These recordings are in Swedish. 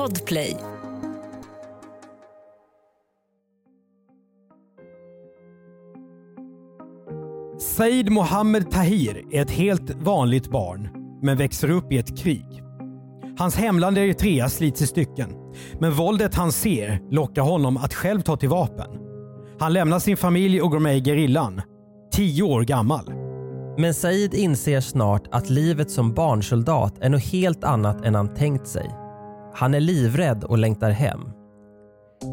Podplay. Said Mohammed Tahir är ett helt vanligt barn, men växer upp i ett krig. Hans hemland Eritrea slits i stycken, men våldet han ser lockar honom att själv ta till vapen. Han lämnar sin familj och går med i gerillan, tio år gammal. Men Said inser snart att livet som barnsoldat är något helt annat än han tänkt sig. Han är livrädd och längtar hem.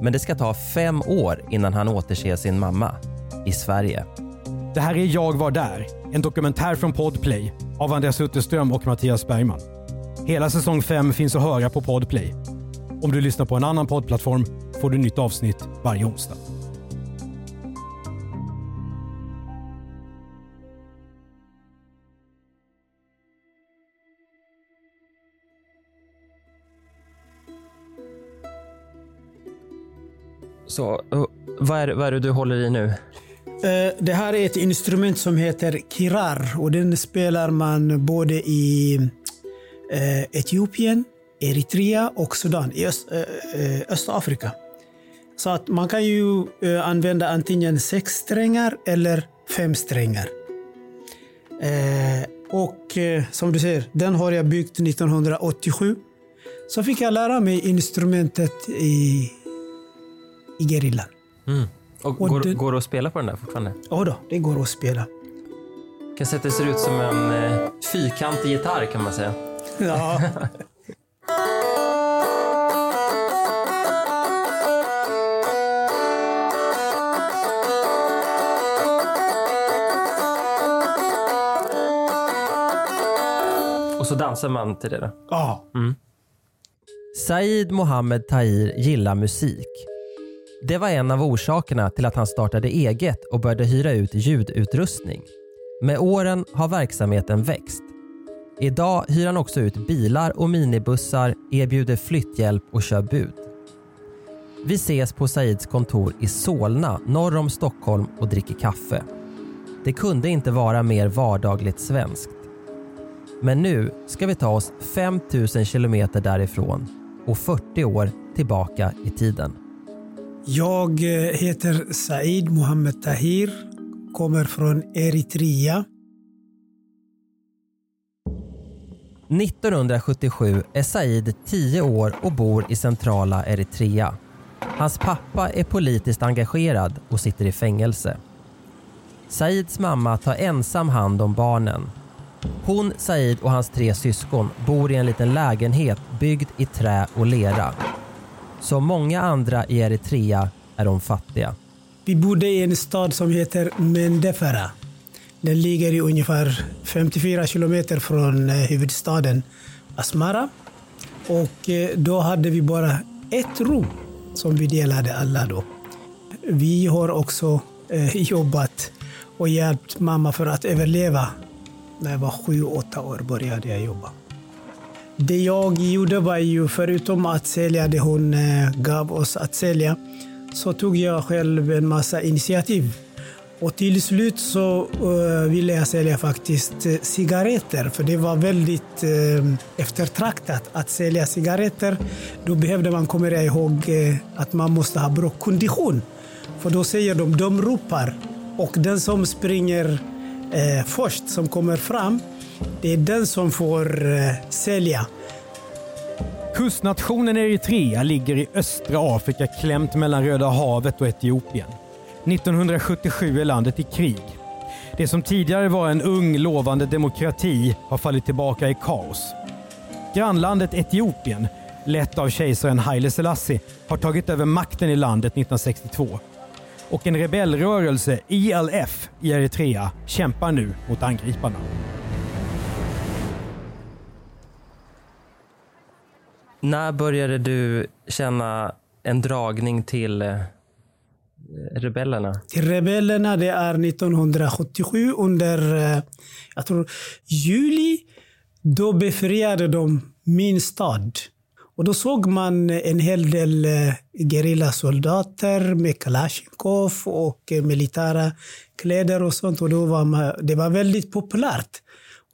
Men det ska ta fem år innan han återser sin mamma i Sverige. Det här är Jag var där, en dokumentär från Podplay av Andreas Utterström och Mattias Bergman. Hela säsong 5 finns att höra på Podplay. Om du lyssnar på en annan poddplattform får du nytt avsnitt varje onsdag. Så, eh, vad, är, vad är det du håller i nu? Eh, det här är ett instrument som heter kirar och den spelar man både i eh, Etiopien, Eritrea och Sudan i Öst, Östafrika. Så att man kan ju använda antingen sex strängar eller fem strängar. Och som du ser, den har jag byggt 1987. Så fick jag lära mig instrumentet i, i gerillan. Och, Och går, den- går det att spela på den där fortfarande? Ja då, det går att spela. kan det ser ut som en eh, fyrkantig gitarr kan man säga. Ja. Och så dansar man till det då. ja. Said Mohammed Tahir gillar musik. Det var en av orsakerna till att han startade eget och började hyra ut ljudutrustning. Med åren har verksamheten växt. Idag hyr han också ut bilar och minibussar, erbjuder flytthjälp och kör bud. Vi ses på Saids kontor i Solna norr om Stockholm och dricker kaffe. Det kunde inte vara mer vardagligt svenskt. Men nu ska vi ta oss 5000 kilometer därifrån och 40 år tillbaka i tiden. Jag eh, heter Said Mohammed Tahir, kommer från Eritrea. 1977 är Said 10 år och bor i centrala Eritrea. Hans pappa är politiskt engagerad och sitter i fängelse. Saids mamma tar ensam hand om barnen. Hon, Said och hans tre syskon bor i en liten lägenhet byggd i trä och lera. Som många andra i Eritrea är de fattiga. Vi bodde i en stad som heter Mendefara. Den ligger i ungefär 54 kilometer från eh, huvudstaden Asmara. Och eh, då hade vi bara ett rum som vi delade alla då. Vi har också eh, jobbat och hjälpt mamma för att överleva. När jag var sju, åtta år började jag jobba. Det jag gjorde var ju, förutom att sälja det hon eh, gav oss att sälja, så tog jag själv en massa initiativ. Och till slut så uh, ville jag sälja faktiskt eh, cigaretter, för det var väldigt uh, eftertraktat att sälja cigaretter. Då behövde man komma ihåg uh, att man måste ha bra kondition. För då säger de, de ropar. Och den som springer först, som kommer fram, det är den som får eh, sälja. Kustnationen Eritrea ligger i östra Afrika klämt mellan Röda havet och Etiopien. 1977 är landet i krig. Det som tidigare var en ung lovande demokrati har fallit tillbaka i kaos. Grannlandet Etiopien, lett av kejsaren Haile Selassie, har tagit över makten i landet 1962. Och en rebellrörelse, ILF, i Eritrea kämpar nu mot angriparna. När började du känna en dragning till eh, rebellerna? till rebellerna. Det är 1977 under, eh, jag tror, juli. Då befriade de min stad. Och då såg man en hel del eh, gerillasoldater med kalasjnikov och militära kläder och sånt. Och då var man, det var väldigt populärt.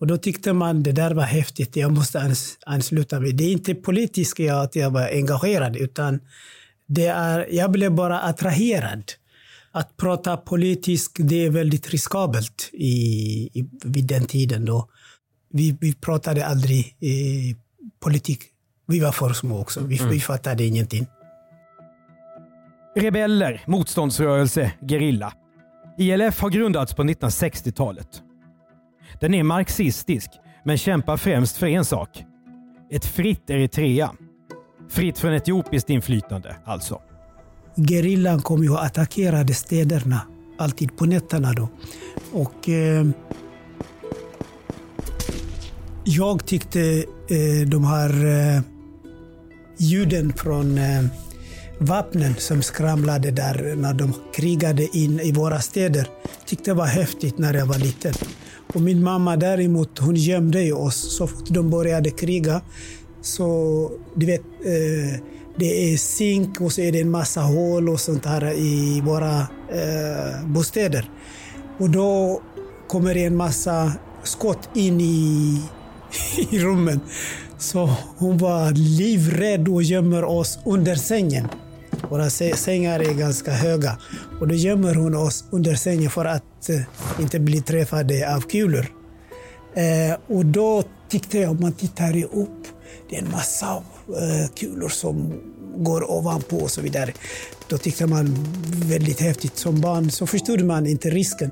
Och då tyckte man det där var häftigt, jag måste ans ansluta mig. Det är inte politiskt att jag var engagerad, utan det är, jag blev bara attraherad. Att prata politiskt, det är väldigt riskabelt i, i, vid den tiden. då. Vi, vi pratade aldrig eh, politik. Vi var för små också. Vi, mm. vi fattade ingenting. Rebeller, motståndsrörelse, gerilla. ILF har grundats på 1960-talet. Den är marxistisk, men kämpar främst för en sak. Ett fritt Eritrea. Fritt från etiopiskt inflytande, alltså. Gerillan kom ju och attackerade städerna, alltid på nätterna. Då. Och, eh, jag tyckte eh, de här eh, ljuden från eh, vapnen som skramlade där när de krigade in i våra städer tyckte det var häftigt när jag var liten. Och min mamma däremot, hon gömde ju oss så fort de började kriga. Så du vet, eh, det är zink och så är det en massa hål och sånt här i våra eh, bostäder. Och då kommer det en massa skott in i, i rummen. Så hon var livrädd och gömmer oss under sängen. Våra sängar är ganska höga. Och då gömmer hon oss under sängen för att eh, inte bli träffade av kulor. Eh, och då tyckte jag, om man tittar upp, det är en massa eh, kulor som går ovanpå och så vidare. Då tyckte man väldigt häftigt. Som barn så förstod man inte risken.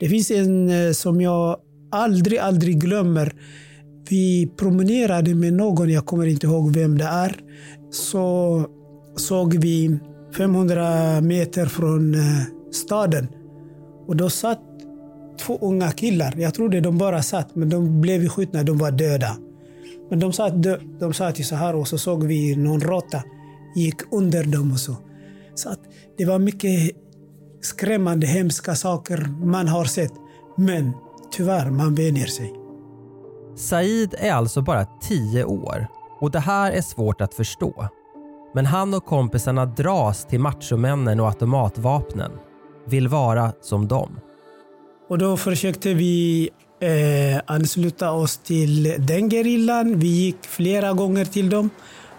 Det finns en eh, som jag aldrig, aldrig glömmer. Vi promenerade med någon, jag kommer inte ihåg vem det är. Så såg vi 500 meter från eh, staden. Och då satt två unga killar. Jag trodde de bara satt, men de blev skjutna. De var döda. Men de satt, de satt så här och så såg vi någon råtta gick under dem och så. Så att det var mycket skrämmande, hemska saker man har sett. Men tyvärr, man vänjer sig. Said är alltså bara 10 år och det här är svårt att förstå. Men han och kompisarna dras till machomännen och automatvapnen. Vill vara som dem. Och då försökte vi eh, ansluta oss till den gerillan. Vi gick flera gånger till dem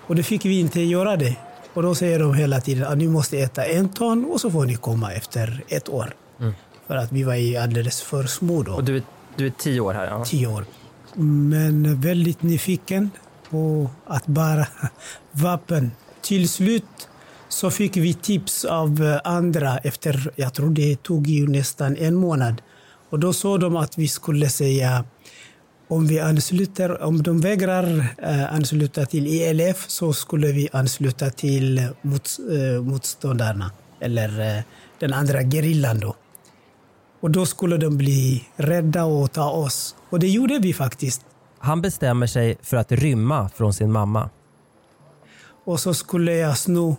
och då fick vi inte göra det. Och då säger de hela tiden att ni måste äta en ton och så får ni komma efter ett år. Mm. För att vi var alldeles för små då. Och du är, du är tio år här? Ja. Tio år. Men väldigt nyfiken på att bära vapen. Till slut så fick vi tips av andra efter, jag tror det tog ju nästan en månad. Och då sa de att vi skulle säga om vi ansluter, om de vägrar eh, ansluta till ELF så skulle vi ansluta till mot, eh, motståndarna eller eh, den andra gerillan då. Och då skulle de bli rädda och ta oss. Och det gjorde vi faktiskt. Han bestämmer sig för att rymma från sin mamma. Och så skulle jag sno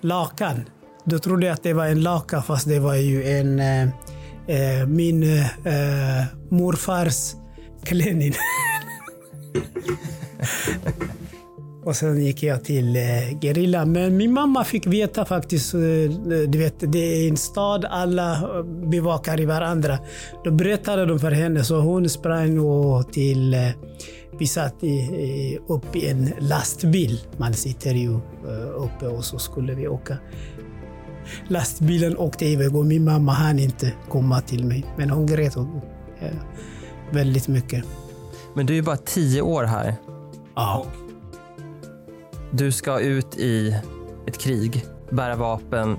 lakan. Då trodde jag att det var en laka fast det var ju en eh, eh min eh, morfars klänning. Och sen gick jag till eh, Gerilla. Men min mamma fick veta faktiskt, eh, du vet, det är en stad, alla bevakar i varandra. Då berättade de för henne, så hon sprang och till... Eh, vi satt i, eh, upp i en lastbil. Man sitter ju eh, uppe och så skulle vi åka. Lastbilen åkte iväg och min mamma hann inte komma till mig. Men hon grät och, ja, väldigt mycket. Men du är ju bara tio år här. Ja. Du ska ut i ett krig, bära vapen.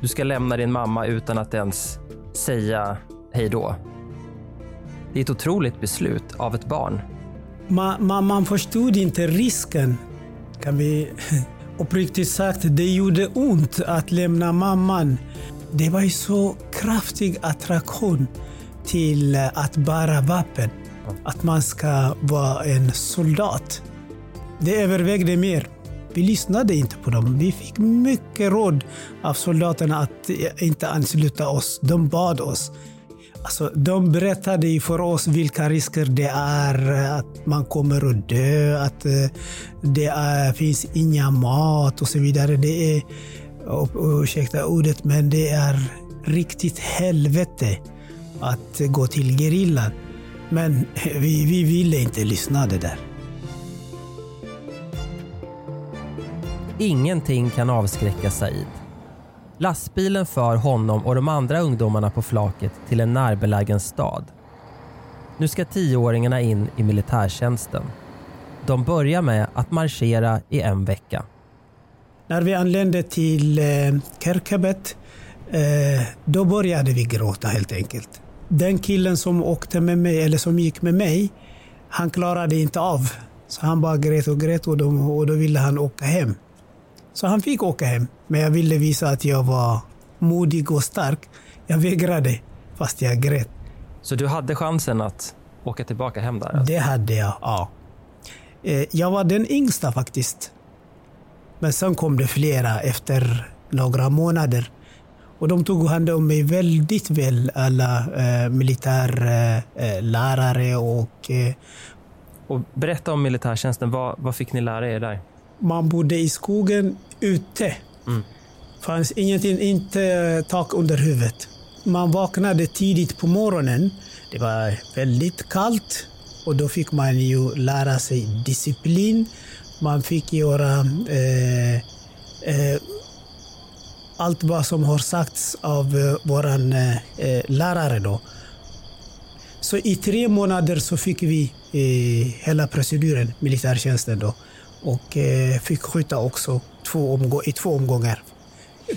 Du ska lämna din mamma utan att ens säga hej då. Det är ett otroligt beslut av ett barn. Man, man, man förstod inte risken. Kan vi, Uppriktigt sagt, det gjorde ont att lämna mamman. Det var ju så kraftig attraktion till att bära vapen. Att man ska vara en soldat. Det övervägde mer. Vi lyssnade inte på dem. Vi fick mycket råd av soldaterna att inte ansluta oss. De bad oss. Alltså, de berättade för oss vilka risker det är, att man kommer att dö, att eh, det är, finns inga mat och så vidare. Det är, ursäkta ordet, men det är riktigt helvete att gå till gerillan. Men vi, vi ville inte lyssna det där. Ingenting kan avskräcka Said. Lastbilen för honom och de andra ungdomarna på flaket till en närbelägen stad. Nu ska tioåringarna in i militärtjänsten. De börjar med att marschera i en vecka. När vi anlände till eh, Kerkebet, eh, då började vi gråta helt enkelt. Den killen som åkte med mig, eller som gick med mig, han klarade inte av. Så han bara grät och grät och då, och då ville han åka hem. Så han fick åka hem. Men jag ville visa att jag var modig och stark. Jag vägrade, fast jag grät. Så du hade chansen att åka tillbaka hem där? Alltså? Det hade jag, ja. Eh, jag var den yngsta faktiskt. Men sen kom det flera efter några månader. Och de tog hand om mig väldigt väl, alla eh, militärlärare eh, och... Eh, och berätta om militärtjänsten. Vad, vad fick ni lära er där? Man bodde i skogen ute. Mm. fanns ingenting, inte tak under huvudet. Man vaknade tidigt på morgonen. Det var väldigt kallt och då fick man ju lära sig disciplin. Man fick göra eh, eh, allt vad som har sagts av eh, vår eh, eh, lärare. Då. Så i tre månader så fick vi eh, hela proceduren, militärtjänsten. Då och eh, fick skjuta också två omgå i två omgångar.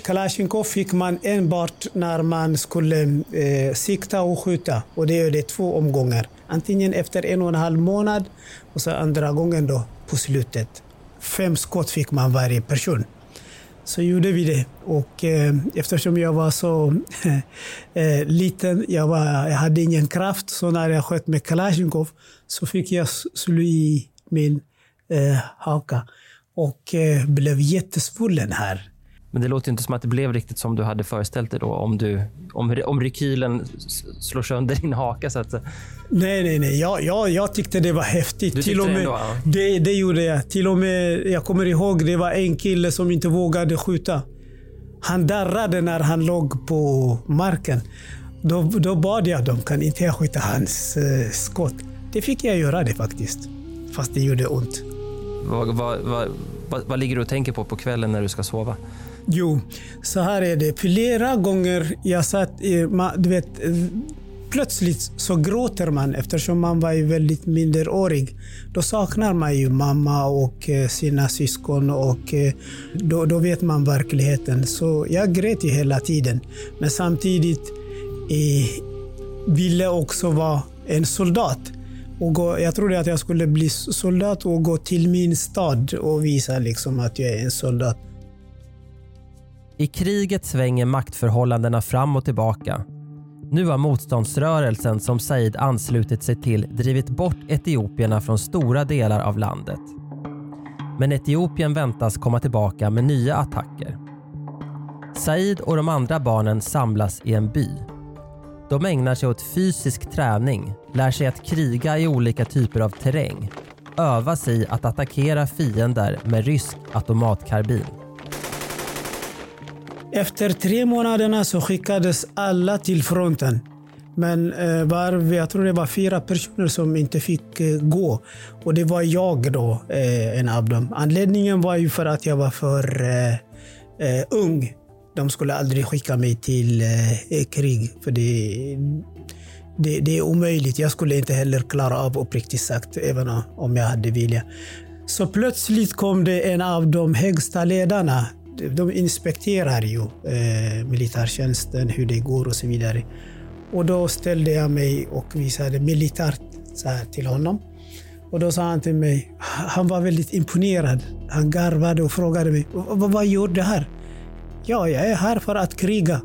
Kalashnikov fick man enbart när man skulle eh, sikta och skjuta. Och det är det två omgångar. Antingen efter en och en halv månad och så andra gången då på slutet. Fem skott fick man varje person. Så gjorde vi det. Och eh, eftersom jag var så eh, liten, jag, var, jag hade ingen kraft, så när jag sköt med Kalashnikov så fick jag slå i min eh, haka och eh, blev jättesvullen här. Men det låter inte som att det blev riktigt som du hade föreställt dig då, om, du, om, om rekylen slår sönder din haka. Så att... Nej, nej, nej. Jag, jag, jag tyckte det var häftigt. Du Till och med, det, ändå, ja. det, det gjorde jag. Till och med, jag kommer ihåg, det var en kille som inte vågade skjuta. Han darrade när han låg på marken. Då, då bad jag dem, kan inte jag skjuta hans eh, skott? Det fick jag göra det faktiskt. Fast det gjorde ont. Vad, vad, vad, vad, ligger du och tänker på på kvällen när du ska sova? Jo, så här är det. Flera gånger jag satt, du vet, plötsligt så gråter man eftersom man var väldigt minderårig. Då saknar man ju mamma och eh, sina syskon och eh, då, då vet man verkligheten. Så jag grät ju hela tiden. Men samtidigt eh, ville också vara en soldat. Och gå, jag trodde att jag skulle bli soldat och gå till min stad och visa liksom att jag är en soldat. I kriget svänger maktförhållandena fram och tillbaka. Nu har motståndsrörelsen som Said anslutit sig till drivit bort etiopierna från stora delar av landet. Men Etiopien väntas komma tillbaka med nya attacker. Said och de andra barnen samlas i en by de ägnar sig åt fysisk träning, lär sig att kriga i olika typer av terräng, övas sig att attackera fiender med rysk automatkarbin. Efter tre månaderna så skickades alla till fronten. Men eh, var, jag tror det var fyra personer som inte fick eh, gå. Och det var jag då, eh, en av dem. Anledningen var ju för att jag var för eh, eh ung de skulle aldrig skicka mig till eh, eh krig. För det, det, det, är omöjligt. Jag skulle inte heller klara av uppriktigt sagt, även om jag hade vilja. Så plötsligt kom det en av de högsta ledarna. De inspekterar ju eh, militärtjänsten, hur det går och så vidare. Och då ställde jag mig och visade militärt så här till honom. Och då sa han till mig, han var väldigt imponerad. han garvade och frågade mig, vad, vad gör du här? Ja, jag är här för att kriga.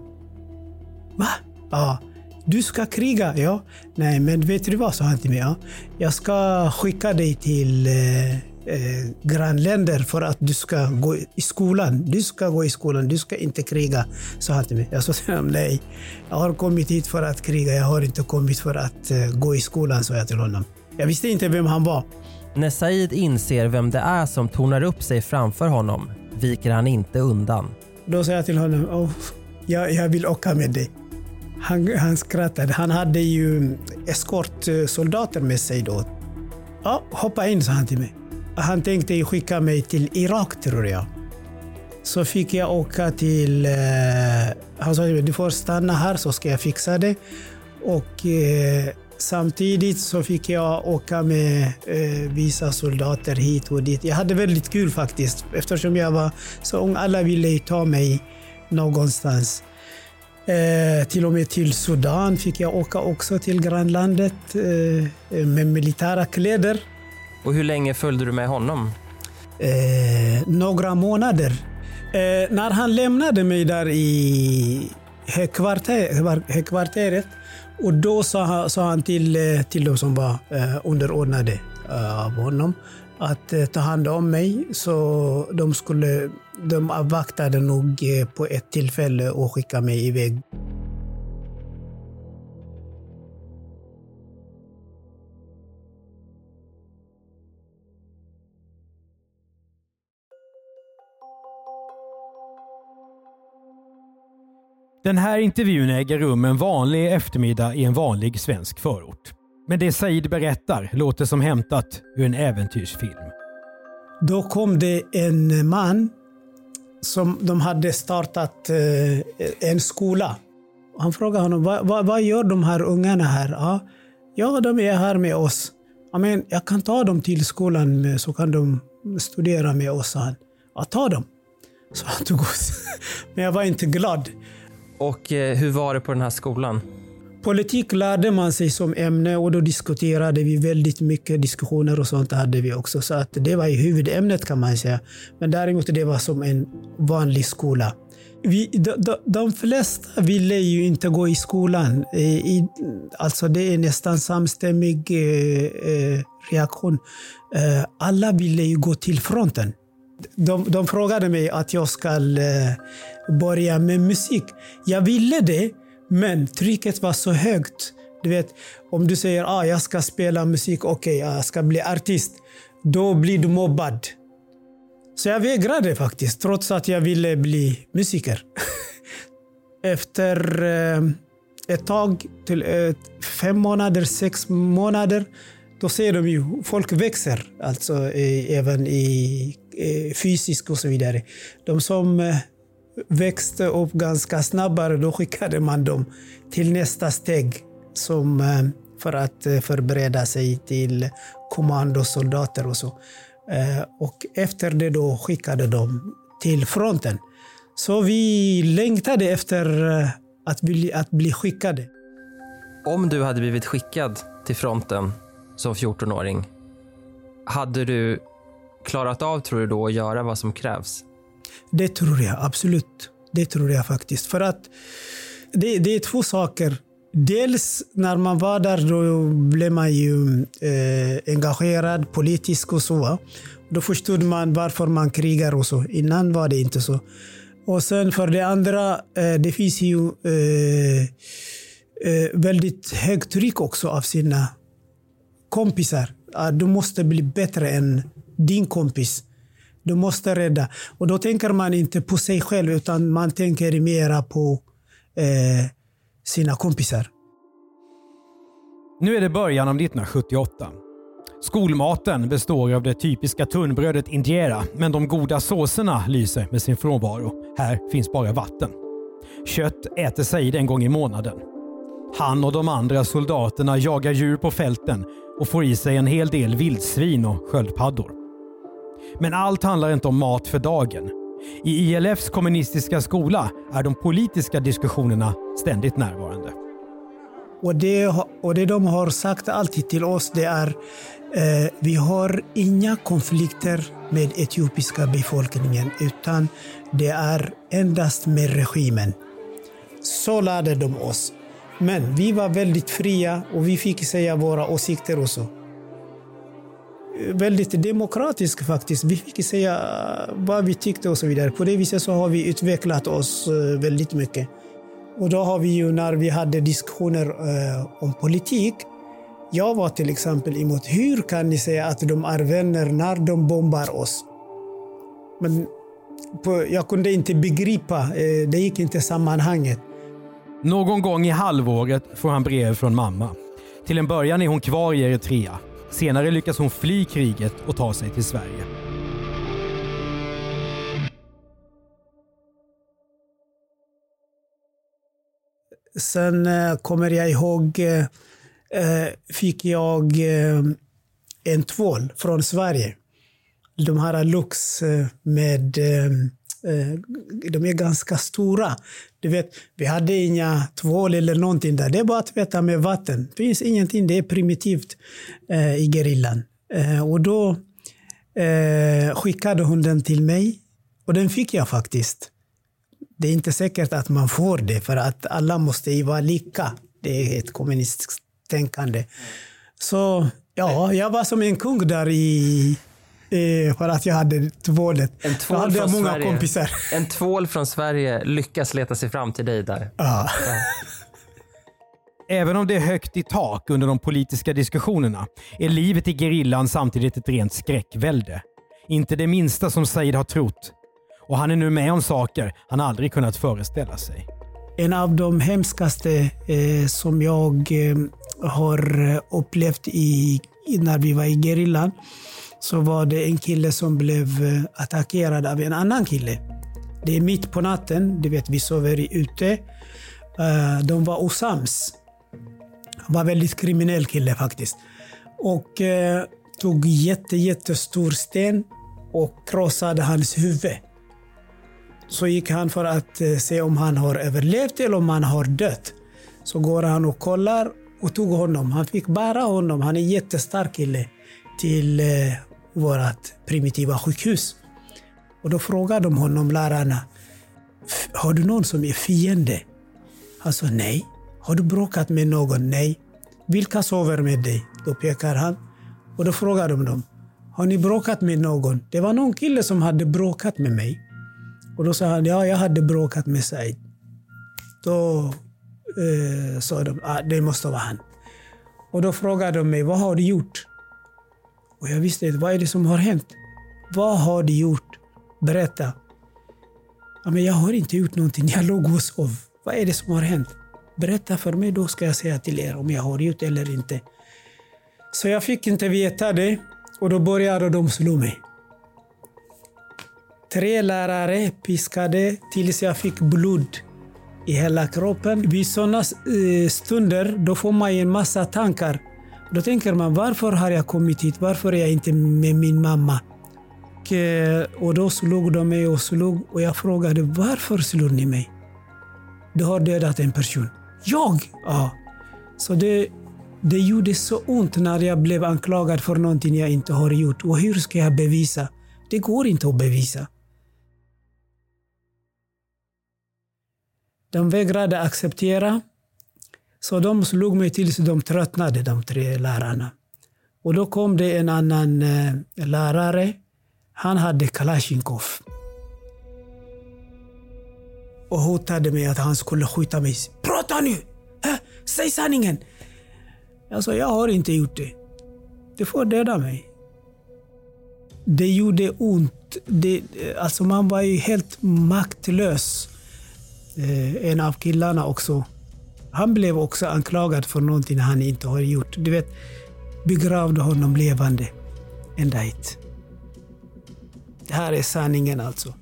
Va? Ja. Du ska kriga? Ja. Nej, men vet du vad, sa han till mig. Ja. Jag ska skicka dig till eh, eh, grannländer för att du ska gå i skolan. Du ska gå i skolan, du ska inte kriga, sa han till mig. Jag sa till honom, nej. Jag har kommit hit för att kriga, jag har inte kommit för att eh, gå i skolan, sa jag till honom. Jag visste inte vem han var. När Said inser vem det är som tornar upp sig framför honom viker han inte undan. Då sa jag till honom, oh, jag, jag vill åka med dig. Han, han skrattade. Han hade ju eskortsoldater med sig då. Ja, hoppa in, sa han till mig. Han tänkte skicka mig till Irak, tror jag. Så fick jag åka till... Eh, han sa att du får stanna här så ska jag fixa det. Och eh, samtidigt så fick jag åka med eh, vissa soldater hit och dit. Jag hade väldigt kul faktiskt eftersom jag var så ung. Alla ville ta mig någonstans. Eh, till och med till Sudan fick jag åka också till grannlandet eh, med militära kläder. Och hur länge följde du med honom? Eh, några månader. Eh, när han lämnade mig där i högkvarter, högkvarteret och då sa han, sa han till, eh, till de som var eh, underordnade eh, av honom att eh, ta hand om mig. Så de skulle de avvaktade nog eh, på ett tillfälle och skickade mig iväg. Den här intervjun äger rum en vanlig eftermiddag i en vanlig svensk förort. Men det Said berättar låter som hämtat ur en äventyrsfilm. Då kom det en man som de hade startat eh, en skola. Han frågade honom, vad, vad, vad, gör de här ungarna här? Ja, ja, de är här med oss. Amen, jag kan ta dem till skolan eh, så kan de studera med oss, sa han. Ja, ta dem. Så han tog oss. Men jag var inte glad. Och eh, hur var det på den här skolan? Politik lärde man sig som ämne och då diskuterade vi väldigt mycket. Diskussioner och sånt hade vi också. Så att det var huvudämnet kan man säga. Men däremot det var som en vanlig skola. Vi, de, de, de flesta ville ju inte gå i skolan. I, alltså det är nästan samstämmig eh, eh, reaktion. Eh, alla ville ju gå till fronten. De, de frågade mig att jag ska eh, börja med musik. Jag ville det, men trycket var så högt. Du vet, om du säger att ah, jag ska spela musik, okej, okay, jag ska bli artist. Då blir du mobbad. Så jag vägrade faktiskt, trots att jag ville bli musiker. Efter eh, ett tag, till eh, fem månader, sex månader, då ser de ju folk växer. Alltså även i Eh, fysisk och så vidare. De som eh, växte upp ganska snabbare, då skickade man dem till nästa steg som, eh, för att förbereda sig till kommandosoldater och så. Och efter det då skickade de till fronten. Så vi längtade efter att bli, att bli skickade. Om du hade blivit skickad till fronten som 14-åring, hade du klarat av, tror du då, att göra vad som krävs? Det tror jag absolut. Det tror jag faktiskt. För att det, det är två saker. Dels när man var där då blev man ju eh, engagerad politiskt och så. Då förstod man varför man krigar och så. Innan var det inte så. Och sen för det andra, eh, det finns ju eh, eh väldigt högt tryck också av sina kompisar. Du måste bli bättre än din kompis. Du måste rädda. Och då tänker man inte på sig själv utan man tänker mera på eh, sina kompisar. Nu är det början av 1978. Skolmaten består av det typiska tunnbrödet injera, men de goda såserna lyser med sin frånvaro. Här finns bara vatten. Kött äter Said en gång i månaden. Han och de andra soldaterna jagar djur på fälten och får i sig en hel del vildsvin och sköldpaddor. Men allt handlar inte om mat för dagen. I ILFs kommunistiska skola är de politiska diskussionerna ständigt närvarande. Och det, och det de har sagt alltid till oss det är Eh, vi har inga konflikter med etiopiska befolkningen utan det är endast med regimen. Så lärde de oss. Men vi var väldigt fria och vi fick säga våra åsikter och så. Väldigt demokratisk faktiskt. Vi fick säga äh, vad vi tyckte och så vidare. På det viset så har vi utvecklat oss äh, väldigt mycket. Och då har vi ju när vi hade diskussioner eh, om politik. Jag var till exempel emot hur kan ni säga att de är vänner när de bombar oss? Men på, jag kunde inte begripa. Eh, det gick inte sammanhanget. Någon gång i halvåret får han brev från mamma. Till en början är hon kvar i Eritrea. Senare lyckas hon fly kriget och ta sig till Sverige. Sen eh, kommer jag ihåg, eh, eh, fick jag en tvål från Sverige. De här Lux med de är ganska stora. Du vet, vi hade inga tvål eller någonting där. Det är bara att tvätta med vatten. Det finns ingenting. Det är primitivt eh, i gerillan. Eh, och då eh, skickade hon den till mig. Och den fick jag faktiskt. Det är inte säkert att man får det för att alla måste ju vara lika. Det är ett kommunistiskt tänkande. Så ja, jag var som en kung där i eh, för att jag hade tvålet. En tvål hade jag från många Sverige. kompisar. En tvål från Sverige lyckas leta sig fram till dig där. Ja. Även om det är högt i tak under de politiska diskussionerna är livet i gerillan samtidigt ett rent skräckvälde. Inte det minsta som Said har trott. Och han är nu med om saker han aldrig kunnat föreställa sig. En av de hemskaste eh, som jag eh, har eh, upplevt i, när vi var i gerillan så var det en kille som blev eh, attackerad av en annan kille. Det är mitt på natten, du vet vi sover ute. Eh, de var osams. Han var väldigt kriminell kille faktiskt. Och eh, tog jätte, jättestor sten och krossade hans huvud. Så gick han för att se om han har överlevt eller om han har dött. Så går han och kollar och tog honom. Han fick bära honom, han är en jättestark kille, till eh, vårt primitiva sjukhus. Och då frågade de honom, lärarna, har du någon som är fiende? Han sa nej. Har du bråkat med någon? Nej. Vilka sover med dig? Då pekar han. Och då frågar de dem, har ni bråkat med någon? Det var någon kille som hade bråkat med mig. Och då sa han, ja, jag hade bråkat med Said. Då eh, sa de, ah, det måste vara han. Och då frågade de mig, vad har du gjort? Och jag visste inte, vad är det som har hänt? Vad har du gjort? Berätta. Ja, men jag har inte gjort någonting, jag låg och sov. Vad är det som har hänt? Berätta för mig, då ska jag säga till er om jag har gjort eller inte. Så jag fick inte veta det och då började de slå mig. Tre lärare piskade tills jag fick blod i hela kroppen. Vid sådana eh, stunder då får man en massa tankar. Då tänker man varför har jag kommit hit? Varför är jag inte med min mamma? Och, och då slog de mig och slog och jag frågade varför slog ni mig? Du har dödat en person. Jag? Ja. Så det, det gjorde så ont när jag blev anklagad för någonting jag inte har gjort. Och hur ska jag bevisa? Det går inte att bevisa. De vägrade acceptera. Så de slog mig tills de tröttnade, de tre lärarna. Och då kom det en annan eh, lärare. Han hade Kalashnikov. Och hotade mig att han skulle skjuta mig. Prata nu! Äh, säg sanningen! Jag sa, jag har inte gjort det. Du får döda mig. Det gjorde ont. Det, eh, alltså man var ju helt maktlös. Eh, en av killarna också. Han blev också anklagad för någonting han inte har gjort. Du vet, begravde honom levande. Ända hit. Det här är sanningen alltså.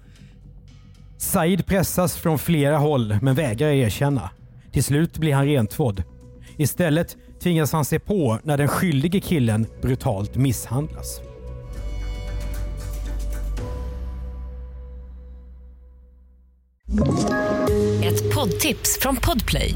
Said pressas från flera håll men vägrar erkänna. Till slut blir han rentvådd. Istället tvingas han se på när den skyldige killen brutalt misshandlas. Ett poddtips från Podplay.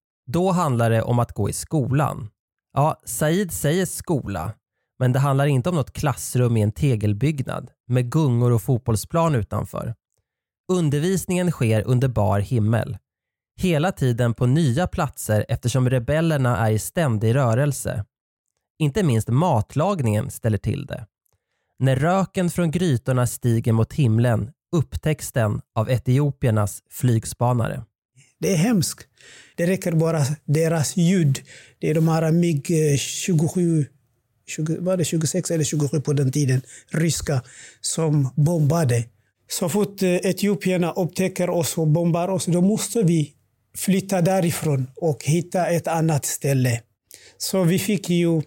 Då handlar det om att gå i skolan. Ja, Said säger skola, men det handlar inte om något klassrum i en tegelbyggnad med gungor och fotbollsplan utanför. Undervisningen sker under bar himmel. Hela tiden på nya platser eftersom rebellerna är i ständig rörelse. Inte minst matlagningen ställer till det. När röken från grytorna stiger mot himlen upptäcks den av etiopiernas flygspanare. Det är hemskt. Det räcker bara deras ljud. Det är de här MiG-27, 20, eh, var det 26 eller 27 på den tiden, ryska, som bombade. Så fort eh, etiopierna upptäcker oss och bombar oss, då måste vi flytta därifrån och hitta ett annat ställe. Så vi fick ju,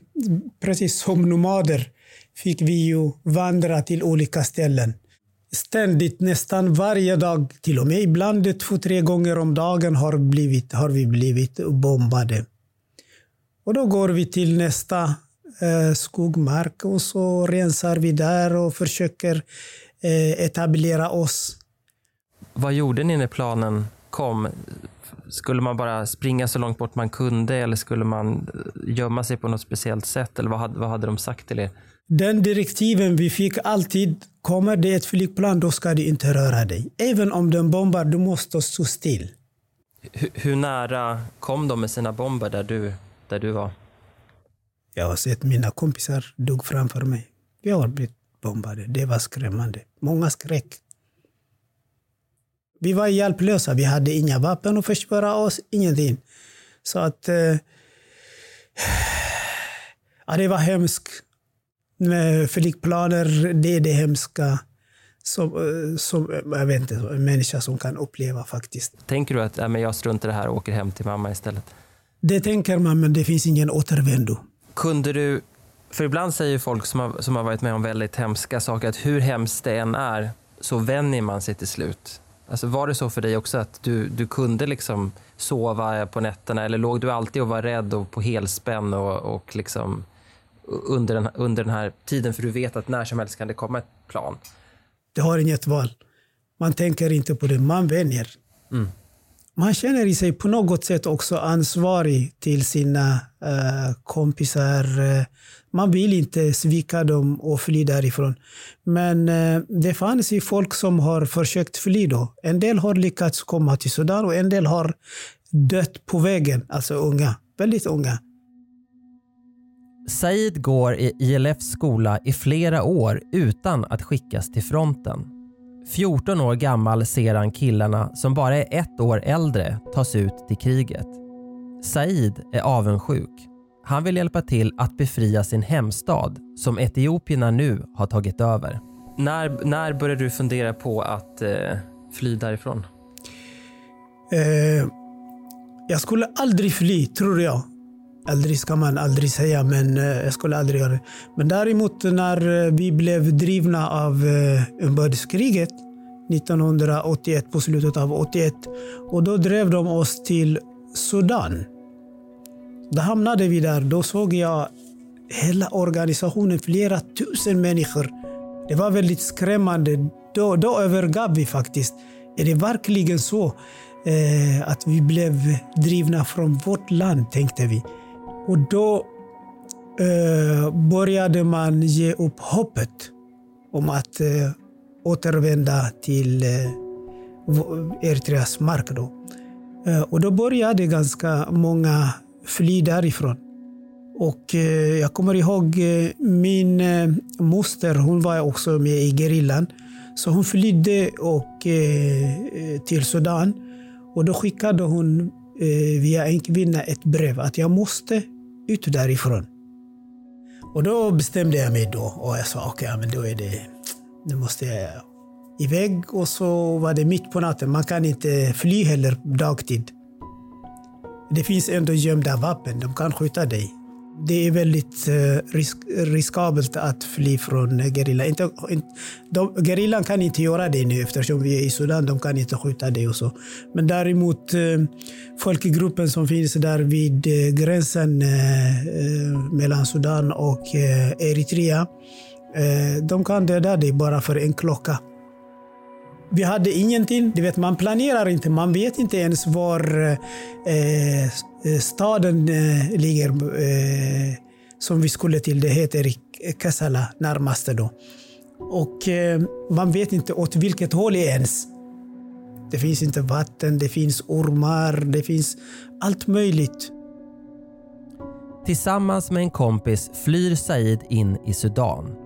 precis som nomader, fick vi ju vandra till olika ställen. Ständigt, nästan varje dag, till och med ibland två, tre gånger om dagen har, blivit, har vi blivit bombade. Och då går vi till nästa eh, skogmark och så rensar vi där och försöker eh, etablera oss. Vad gjorde ni när planen kom? Skulle man bara springa så långt bort man kunde eller skulle man eh, gömma sig på något speciellt sätt? Eller vad hade, vad hade de sagt till er? Den direktiven vi fick alltid, kommer det ett flygplan då ska du inte röra dig. Även om den bombar, du måste stå still. Hur, hur nära kom de med sina bomber där du, där du var? Jag har sett mina kompisar dog framför mig. Vi har blivit bombade. Det var skrämmande. Många skräck. Vi var hjälplösa. Vi hade inga vapen att försvara oss, ingenting. Så att... Eh, ja, det var hemskt. Flygplaner, det är det hemska som, som jag vet inte, en människa som kan uppleva faktiskt. Tänker du att äh, men jag struntar i det här och åker hem till mamma istället? Det tänker man, men det finns ingen återvändo. Kunde du, för ibland säger folk som har, som har varit med om väldigt hemska saker att hur hemskt det än är så vänjer man sig till slut. Alltså var det så för dig också att du, du kunde liksom sova på nätterna eller låg du alltid och var rädd och på helspänn och, och liksom under den, under den här tiden för du vet att när som helst kan det komma ett plan? Det har inget val. Man tänker inte på det, man vänjer. Mm. Man känner sig på något sätt också ansvarig till sina uh, kompisar. Man vill inte svika dem och fly därifrån. Men uh, det fanns ju folk som har försökt fly då. En del har lyckats komma till Sudan och en del har dött på vägen. Alltså unga, väldigt unga. Said går i ILFs skola i flera år utan att skickas till fronten. 14 år gammal ser han killarna som bara är ett år äldre tas ut till kriget. Said är avundsjuk. Han vill hjälpa till att befria sin hemstad som etiopierna nu har tagit över. När, när började du fundera på att eh, fly därifrån? Eh, jag skulle aldrig fly, tror jag. Aldrig ska man aldrig säga, men eh, jag skulle aldrig göra det. Men däremot när eh, vi blev drivna av eh, inbördeskriget 1981, på slutet av 81. Och då drev de oss till Sudan. Då hamnade vi där. Då såg jag hela organisationen, flera tusen människor. Det var väldigt skrämmande. Då, då övergav vi faktiskt. Är det verkligen så eh, att vi blev drivna från vårt land, tänkte vi. Och då eh, började man ge upp hoppet om att eh, återvända till eh, Eritreas mark. Då. Eh, och då började ganska många fly därifrån. Och eh, jag kommer ihåg eh, min eh, moster, hon var också med i gerillan. Så hon flydde och, eh, till Sudan. Och då skickade hon via en kvinna ett brev att jag måste ut därifrån. Och då bestämde jag mig då och jag sa okej, okay, men då är det nu måste jag iväg och så var det mitt på natten. Man kan inte fly heller dagtid. Det finns ändå gömda vapen, de kan skjuta dig. Det är väldigt eh, risk, riskabelt att fly från gerillan. Inte, inte, gerillan kan inte göra det nu eftersom vi är i Sudan. De kan inte skjuta dig och så. Men däremot eh, folkgruppen som finns där vid eh, gränsen mellan Sudan och Eritrea. De kan döda dig bara för en klocka. Vi hade ingenting. Du vet, man planerar inte. Man vet inte ens var eh, eh, staden eh, ligger eh, som vi skulle till. Det heter Kassala närmaste då. Och eh, man vet inte åt vilket håll ens. Det finns inte vatten, det finns ormar, det finns allt möjligt. Tillsammans med en kompis flyr Said in i Sudan.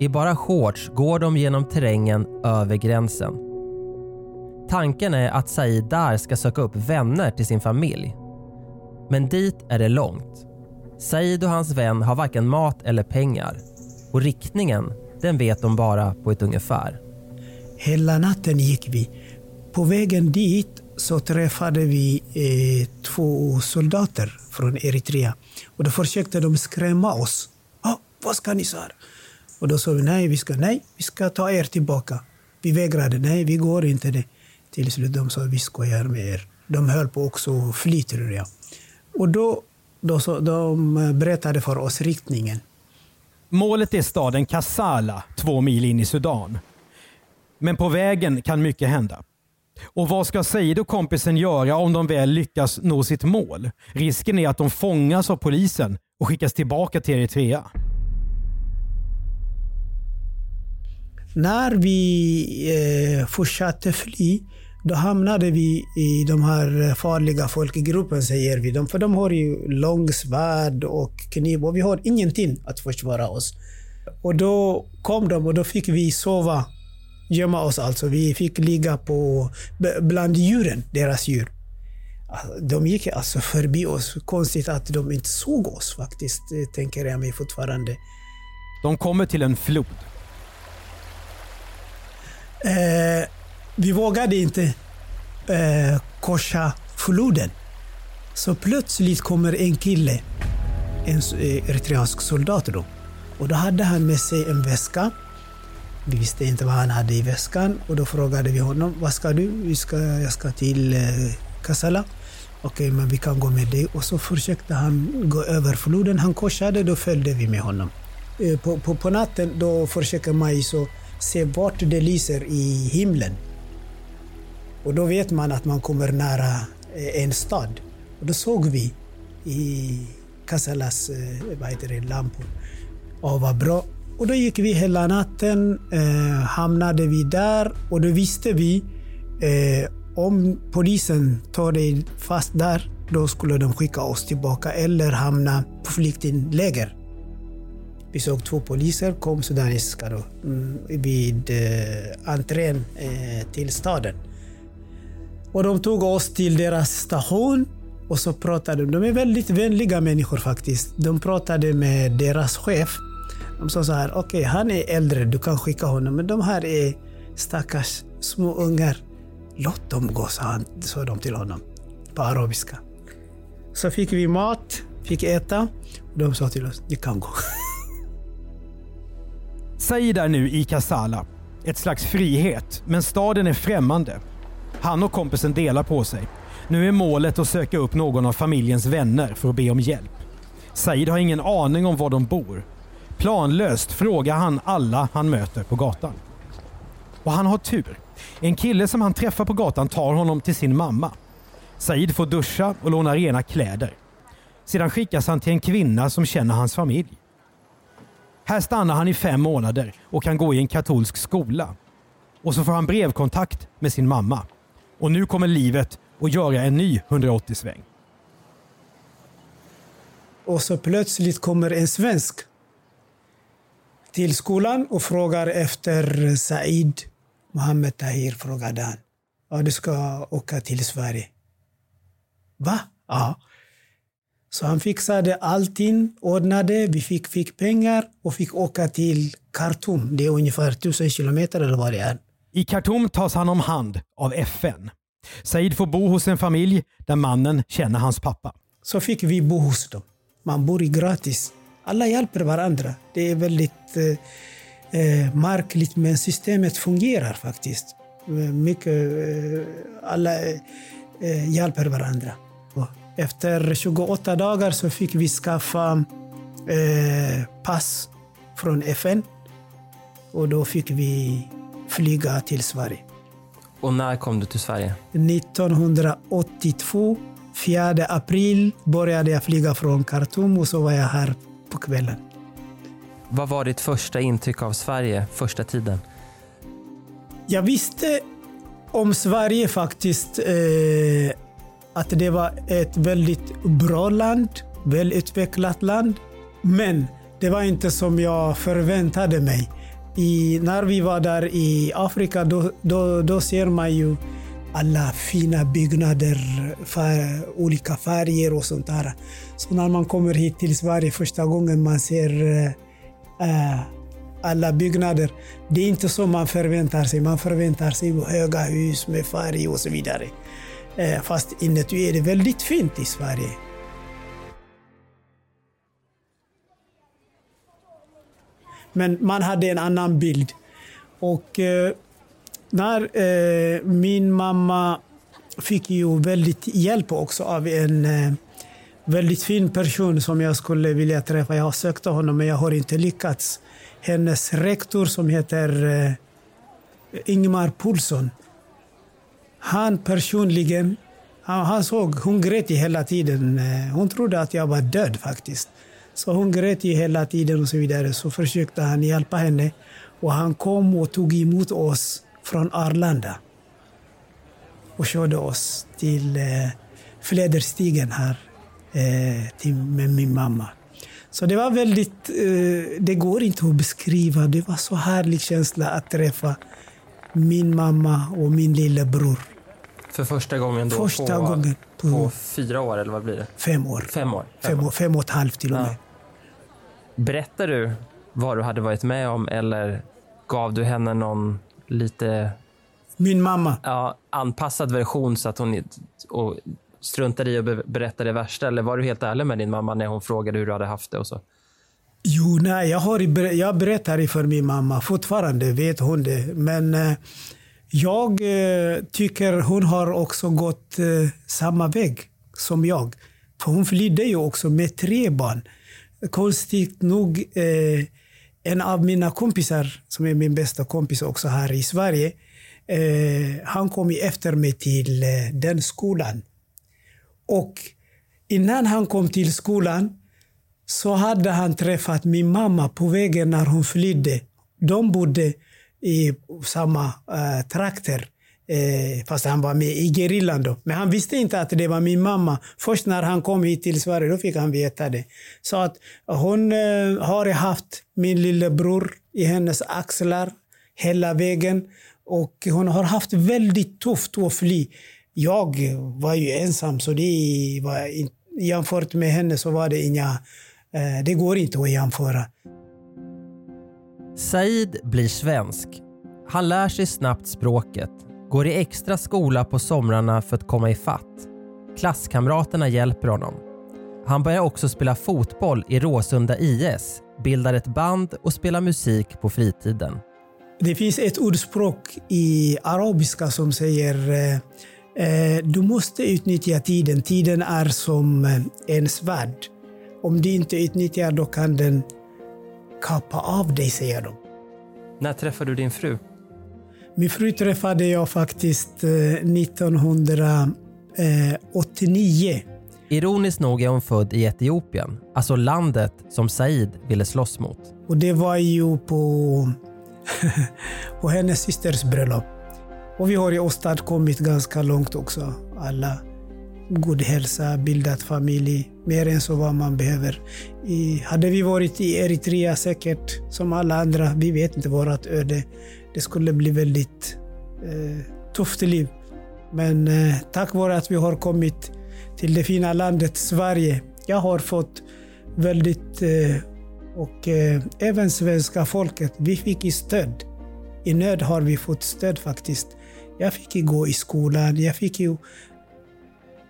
I bara shorts går de genom terrängen över gränsen. Tanken är att Said där ska söka upp vänner till sin familj. Men dit är det långt. Said och hans vän har varken mat eller pengar. Och riktningen, den vet de bara på ett ungefär. Hela natten gick vi. På vägen dit så träffade vi eh, två soldater från Eritrea. Och då försökte de skrämma oss. Oh, vad ska ni, sa Och då sa vi nej, vi ska, nej, vi ska ta er tillbaka. Vi vägrade, nej, vi går inte det. Till slut de sa vi skojar med er. De höll på också att fly tror jag. Och då, då så, de berättade för oss riktningen. Målet är staden Kassala, två mil in i Sudan. Men på vägen kan mycket hända. Och vad ska Said och kompisen göra om de väl lyckas nå sitt mål? Risken är att de fångas av polisen och skickas tillbaka till Eritrea. När vi eh, fortsatte fly då hamnade vi i de här farliga folkgruppen, säger vi. För de har ju långsvärd och kniv och vi har ingenting att försvara oss. Och då kom de och då fick vi sova, gömma oss alltså. Vi fick ligga på, bland djuren, deras djur. Alltså, de gick alltså förbi oss. Konstigt att de inte såg oss faktiskt, tänker jag mig fortfarande. De kommer till en flod. Eh, vi vågade inte eh, korsa floden. Så plötsligt kommer en kille, en eh, eritreansk soldat då. Och då hade han med sig en väska. Vi visste inte vad han hade i väskan och då frågade vi honom, vad ska du? Vi ska, jag ska till eh, Kassala. Okej, men vi kan gå med dig. Och så försökte han gå över floden. Han korsade, då följde vi med honom. Eh, på, på, på natten då försöker man se vart det lyser i himlen. Och då vet man att man kommer nära eh, en stad. Och då såg vi i Kasalas eh, vad heter det, lampor. Och vad bra. Och då gick vi hela natten, eh, hamnade vi där och då visste vi eh, om polisen tar dig fast där, då skulle de skicka oss tillbaka eller hamna på flyktingläger. Vi såg två poliser, kom sudaniska då, mm, vid eh, entrén eh, till staden. Och de tog oss till deras station och så pratade de. De är väldigt vänliga människor faktiskt. De pratade med deras chef. De sa så här, okej okay, han är äldre, du kan skicka honom. Men de här är stackars små ungar. Låt dem gå, sa, han, sa de till honom på arabiska. Så fick vi mat, fick äta. Och de sa till oss, ni kan gå. Said är nu i Kassala. Ett slags frihet, men staden är främmande. Han och kompisen delar på sig. Nu är målet att söka upp någon av familjens vänner för att be om hjälp. Said har ingen aning om var de bor. Planlöst frågar han alla han möter på gatan. Och han har tur. En kille som han träffar på gatan tar honom till sin mamma. Said får duscha och låna rena kläder. Sedan skickas han till en kvinna som känner hans familj. Här stannar han i fem månader och kan gå i en katolsk skola. Och så får han brevkontakt med sin mamma. Och nu kommer livet att göra en ny 180-sväng. Och så plötsligt kommer en svensk till skolan och frågar efter Said Mohammed Tahir. frågade han. Ja, du ska åka till Sverige. Va? Ja. Så han fixade allting, ordnade, vi fick, fick pengar och fick åka till Khartoum. Det är ungefär tusen kilometer eller vad det är. I Khartoum tas han om hand av FN. Said får bo hos en familj där mannen känner hans pappa. Så fick vi bo hos dem. Man bor i gratis. Alla hjälper varandra. Det är väldigt eh, eh märkligt, men systemet fungerar faktiskt. Eh, mycket, eh, alla eh, eh hjälper varandra. Efter 28 dagar så fick vi skaffa eh, pass från FN. Och då fick vi flyga till Sverige. Och när kom du till Sverige? 1982, 4 april, började jag flyga från Khartoum och så var jag här på kvällen. Vad var ditt första intryck av Sverige första tiden? Jag visste om Sverige faktiskt eh, att det var ett väldigt bra land, välutvecklat land. Men det var inte som jag förväntade mig. I, när vi var där i Afrika då, då, då ser man ju alla fina byggnader, fär, olika färger och sånt där. Så när man kommer hit till Sverige första gången man ser äh, alla byggnader. Det är inte så man förväntar sig. Man förväntar sig höga hus med färg och så vidare. Äh, fast inuti är det väldigt fint i Sverige. Men man hade en annan bild. Och eh, när eh, min mamma fick ju väldigt hjälp också av en eh, väldigt fin person som jag skulle vilja träffa. Jag har sökt honom men jag har inte lyckats. Hennes rektor som heter eh, Ingmar Poulsson. Han personligen, han, han såg, hon grät hela tiden. Eh, hon trodde att jag var död faktiskt. Så hon grät ju hela tiden och så vidare. Så försökte han hjälpa henne. Och han kom och tog emot oss från Arlanda. Och körde oss till eh, Fläderstigen här eh, till, med min mamma. Så det var väldigt, eh, det går inte att beskriva. Det var så härlig känsla att träffa min mamma och min lillebror. För första gången då? Första på, gången. På, på fyra år eller vad blir det? Fem år. Fem år? Fem, fem år, fem och ett halvt till och med. Ja. Berättar du vad du hade varit med om eller gav du henne någon lite min mamma? Ja, anpassad version så att hon och struntade i att berätta det värsta? Eller var du helt ärlig med din mamma när hon frågade hur du hade haft det? och så? Jo, nej, jag, har, jag berättar för min mamma. Fortfarande vet hon det. Men eh, jag eh, tycker hon har också gått eh, samma väg som jag. För hon flydde ju också med tre barn konstigt nog, eh, en av mina kompisar, som är min bästa kompis också här i Sverige, eh, han kom efter mig till eh, den skolan. Och innan han kom till skolan så hade han träffat min mamma på vägen när hon flydde. De bodde i samma eh, trakter. Eh, fast han var med i gerillan då. Men han visste inte att det var min mamma. Först när han kom hit till Sverige då fick han veta det. Så att hon eh, har haft min lillebror i hennes axlar hela vägen. Och hon har haft väldigt tufft att fly. Jag var ju ensam så det var jämfört med henne så var det inga... Eh, det går inte att jämföra. Said blir svensk. Han lär sig snabbt språket Går i extra skola på somrarna för att komma i fatt. Klasskamraterna hjälper honom. Han börjar också spela fotboll i Råsunda IS, bildar ett band och spelar musik på fritiden. Det finns ett ordspråk i arabiska som säger eh, eh du måste utnyttja tiden. Tiden är som eh, en svärd. Om du inte utnyttjar då kan den kapa av dig, säger de. När träffade du din fru? Min fru träffade jag faktiskt 1989. Eh, Ironiskt nog är hon född i Etiopien, alltså landet som Said ville slåss mot. Och det var ju på, på hennes systers bröllop. Och vi har i åstadkommit ganska långt också. Alla god hälsa, bildat familj, mer än så vad man behöver. I, hade vi varit i Eritrea säkert, som alla andra, vi vet inte vårt öde. Det skulle bli väldigt eh, tufft liv. Men eh, tack vare att vi har kommit till det fina landet Sverige. Jag har fått väldigt, eh, och eh, även svenska folket, vi fick i stöd. I nöd har vi fått stöd faktiskt. Jag fick ju gå i skolan. Jag fick ju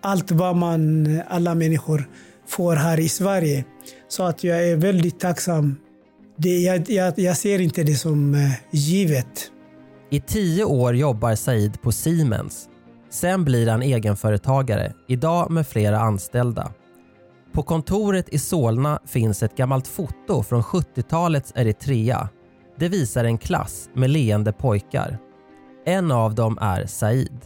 allt vad man, alla människor får här i Sverige. Så att jag är väldigt tacksam. Det, jag, jag, jag ser inte det som eh, givet. I tio år jobbar Said på Siemens. Sen blir han egenföretagare, idag med flera anställda. På kontoret i Solna finns ett gammalt foto från 70-talets Eritrea. Det visar en klass med leende pojkar. En av dem är Said.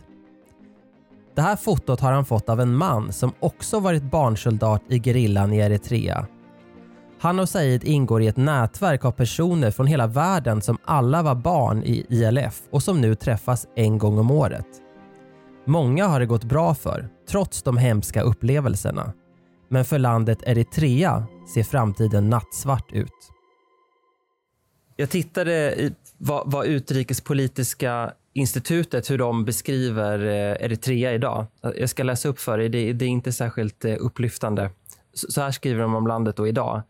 Det här fotot har han fått av en man som också varit barnsoldat i gerillan i Eritrea. Han och Said ingår i ett nätverk av personer från hela världen som alla var barn i ILF och som nu träffas en gång om året. Många har det gått bra för, trots de hemska upplevelserna. Men för landet Eritrea ser framtiden nattsvart ut. Jag tittade i vad, vad Utrikespolitiska institutet, hur de beskriver eh, Eritrea idag. Jag ska läsa upp för dig, det, det är inte särskilt eh, upplyftande. Så här skriver de om landet då idag.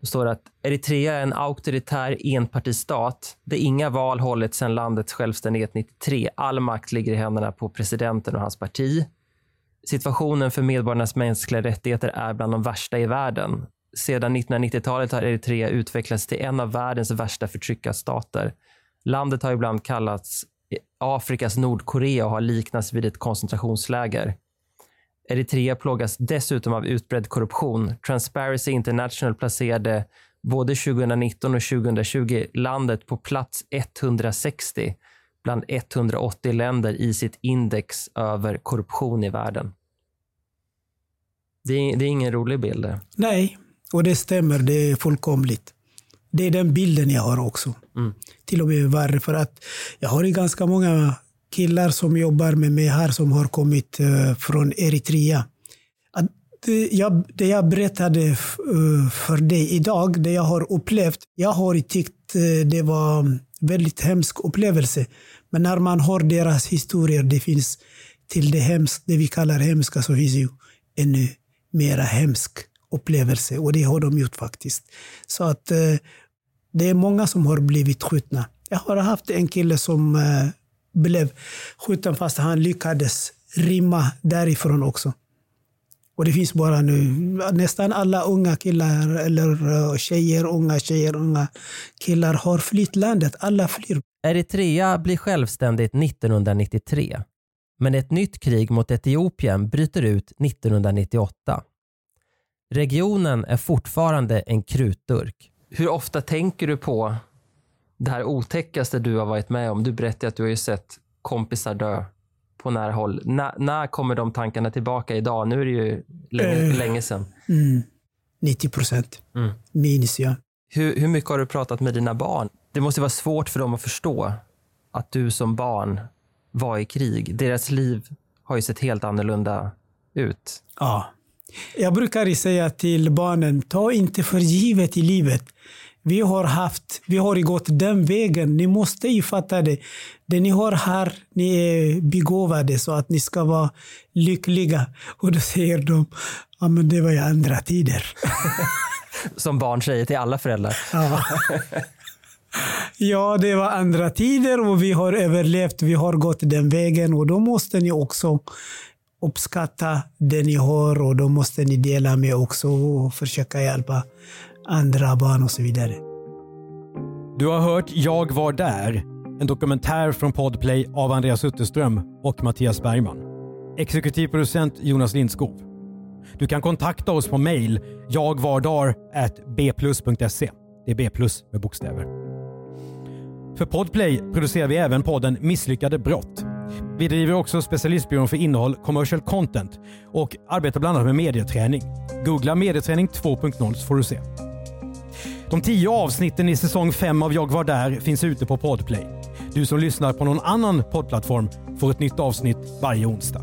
Det står att Eritrea är en auktoritär enpartistat där inga val hållits sedan landets självständighet 93. All makt ligger i händerna på presidenten och hans parti. Situationen för medborgarnas mänskliga rättigheter är bland de värsta i världen. Sedan 1990-talet har Eritrea utvecklats till en av världens värsta förtryckarstater. Landet har ibland kallats Afrikas Nordkorea och har liknats vid ett koncentrationsläger. Eritrea plågas dessutom av utbredd korruption. Transparency International placerade både 2019 och 2020 landet på plats 160 bland 180 länder i sitt index över korruption i världen. Det är, det är ingen rolig bild. Nej, och det stämmer. Det är fullkomligt. Det är den bilden jag har också. Mm. Till och med värre. För att jag har ju ganska många killar som jobbar med mig här som har kommit eh, från Eritrea. Att det, jag, det jag berättade eh, för dig idag, det jag har upplevt, jag har tyckt eh, det var väldigt hemsk upplevelse. Men när man hör deras historier, det finns till det, hemsk, det vi kallar hemska, så finns ju ännu mera hemsk upplevelse. Och det har de gjort faktiskt. Så att eh, det är många som har blivit skjutna. Jag har haft en kille som eh, blev skjuten fast han lyckades rymma därifrån också. Och det finns bara nu, nästan alla unga killar eller eh, tjejer, unga tjejer, unga killar har flytt landet. Alla flyr. Eritrea blir självständigt 1993. Men ett nytt krig mot Etiopien bryter ut 1998. Regionen är fortfarande en krutdurk. Hur ofta tänker du på det här otäckaste du har varit med om? Du berättade att du har sett kompisar dö på nära håll. N när kommer de tankarna tillbaka idag? Nu är det ju länge, uh, länge sedan. Mm, 90 procent mm. minns jag. Hur, hur mycket har du pratat med dina barn? Det måste vara svårt för dem att förstå att du som barn var i krig. Deras liv har ju sett helt annorlunda ut. Ja. Jag brukar säga till barnen, ta inte för givet i livet. Vi har haft, vi har gått den vägen. Ni måste ju fatta det. Det ni har här, ni är begåvade så att ni ska vara lyckliga. Och då säger de, ja men det var ju andra tider. Som barn säger till alla föräldrar. Ja. ja, det var andra tider och vi har överlevt. Vi har gått den vägen och då måste ni också uppskatta det ni har och då måste ni dela med också och försöka hjälpa andra barn och så vidare. Du har hört Jag var där, en dokumentär från Podplay av Andreas Utterström och Mattias Bergman. Exekutiv producent Jonas Lindskov. Du kan kontakta oss på mail jagvardar.bplus.se. Det är B plus med bokstäver. För Podplay producerar vi även podden Misslyckade brott vi driver också specialistbyrån för innehåll, commercial content och arbetar bland annat med medieträning. Googla medieträning 2.0 så får du se. De tio avsnitten i säsong 5 av Jag var där finns ute på Podplay. Du som lyssnar på någon annan poddplattform får ett nytt avsnitt varje onsdag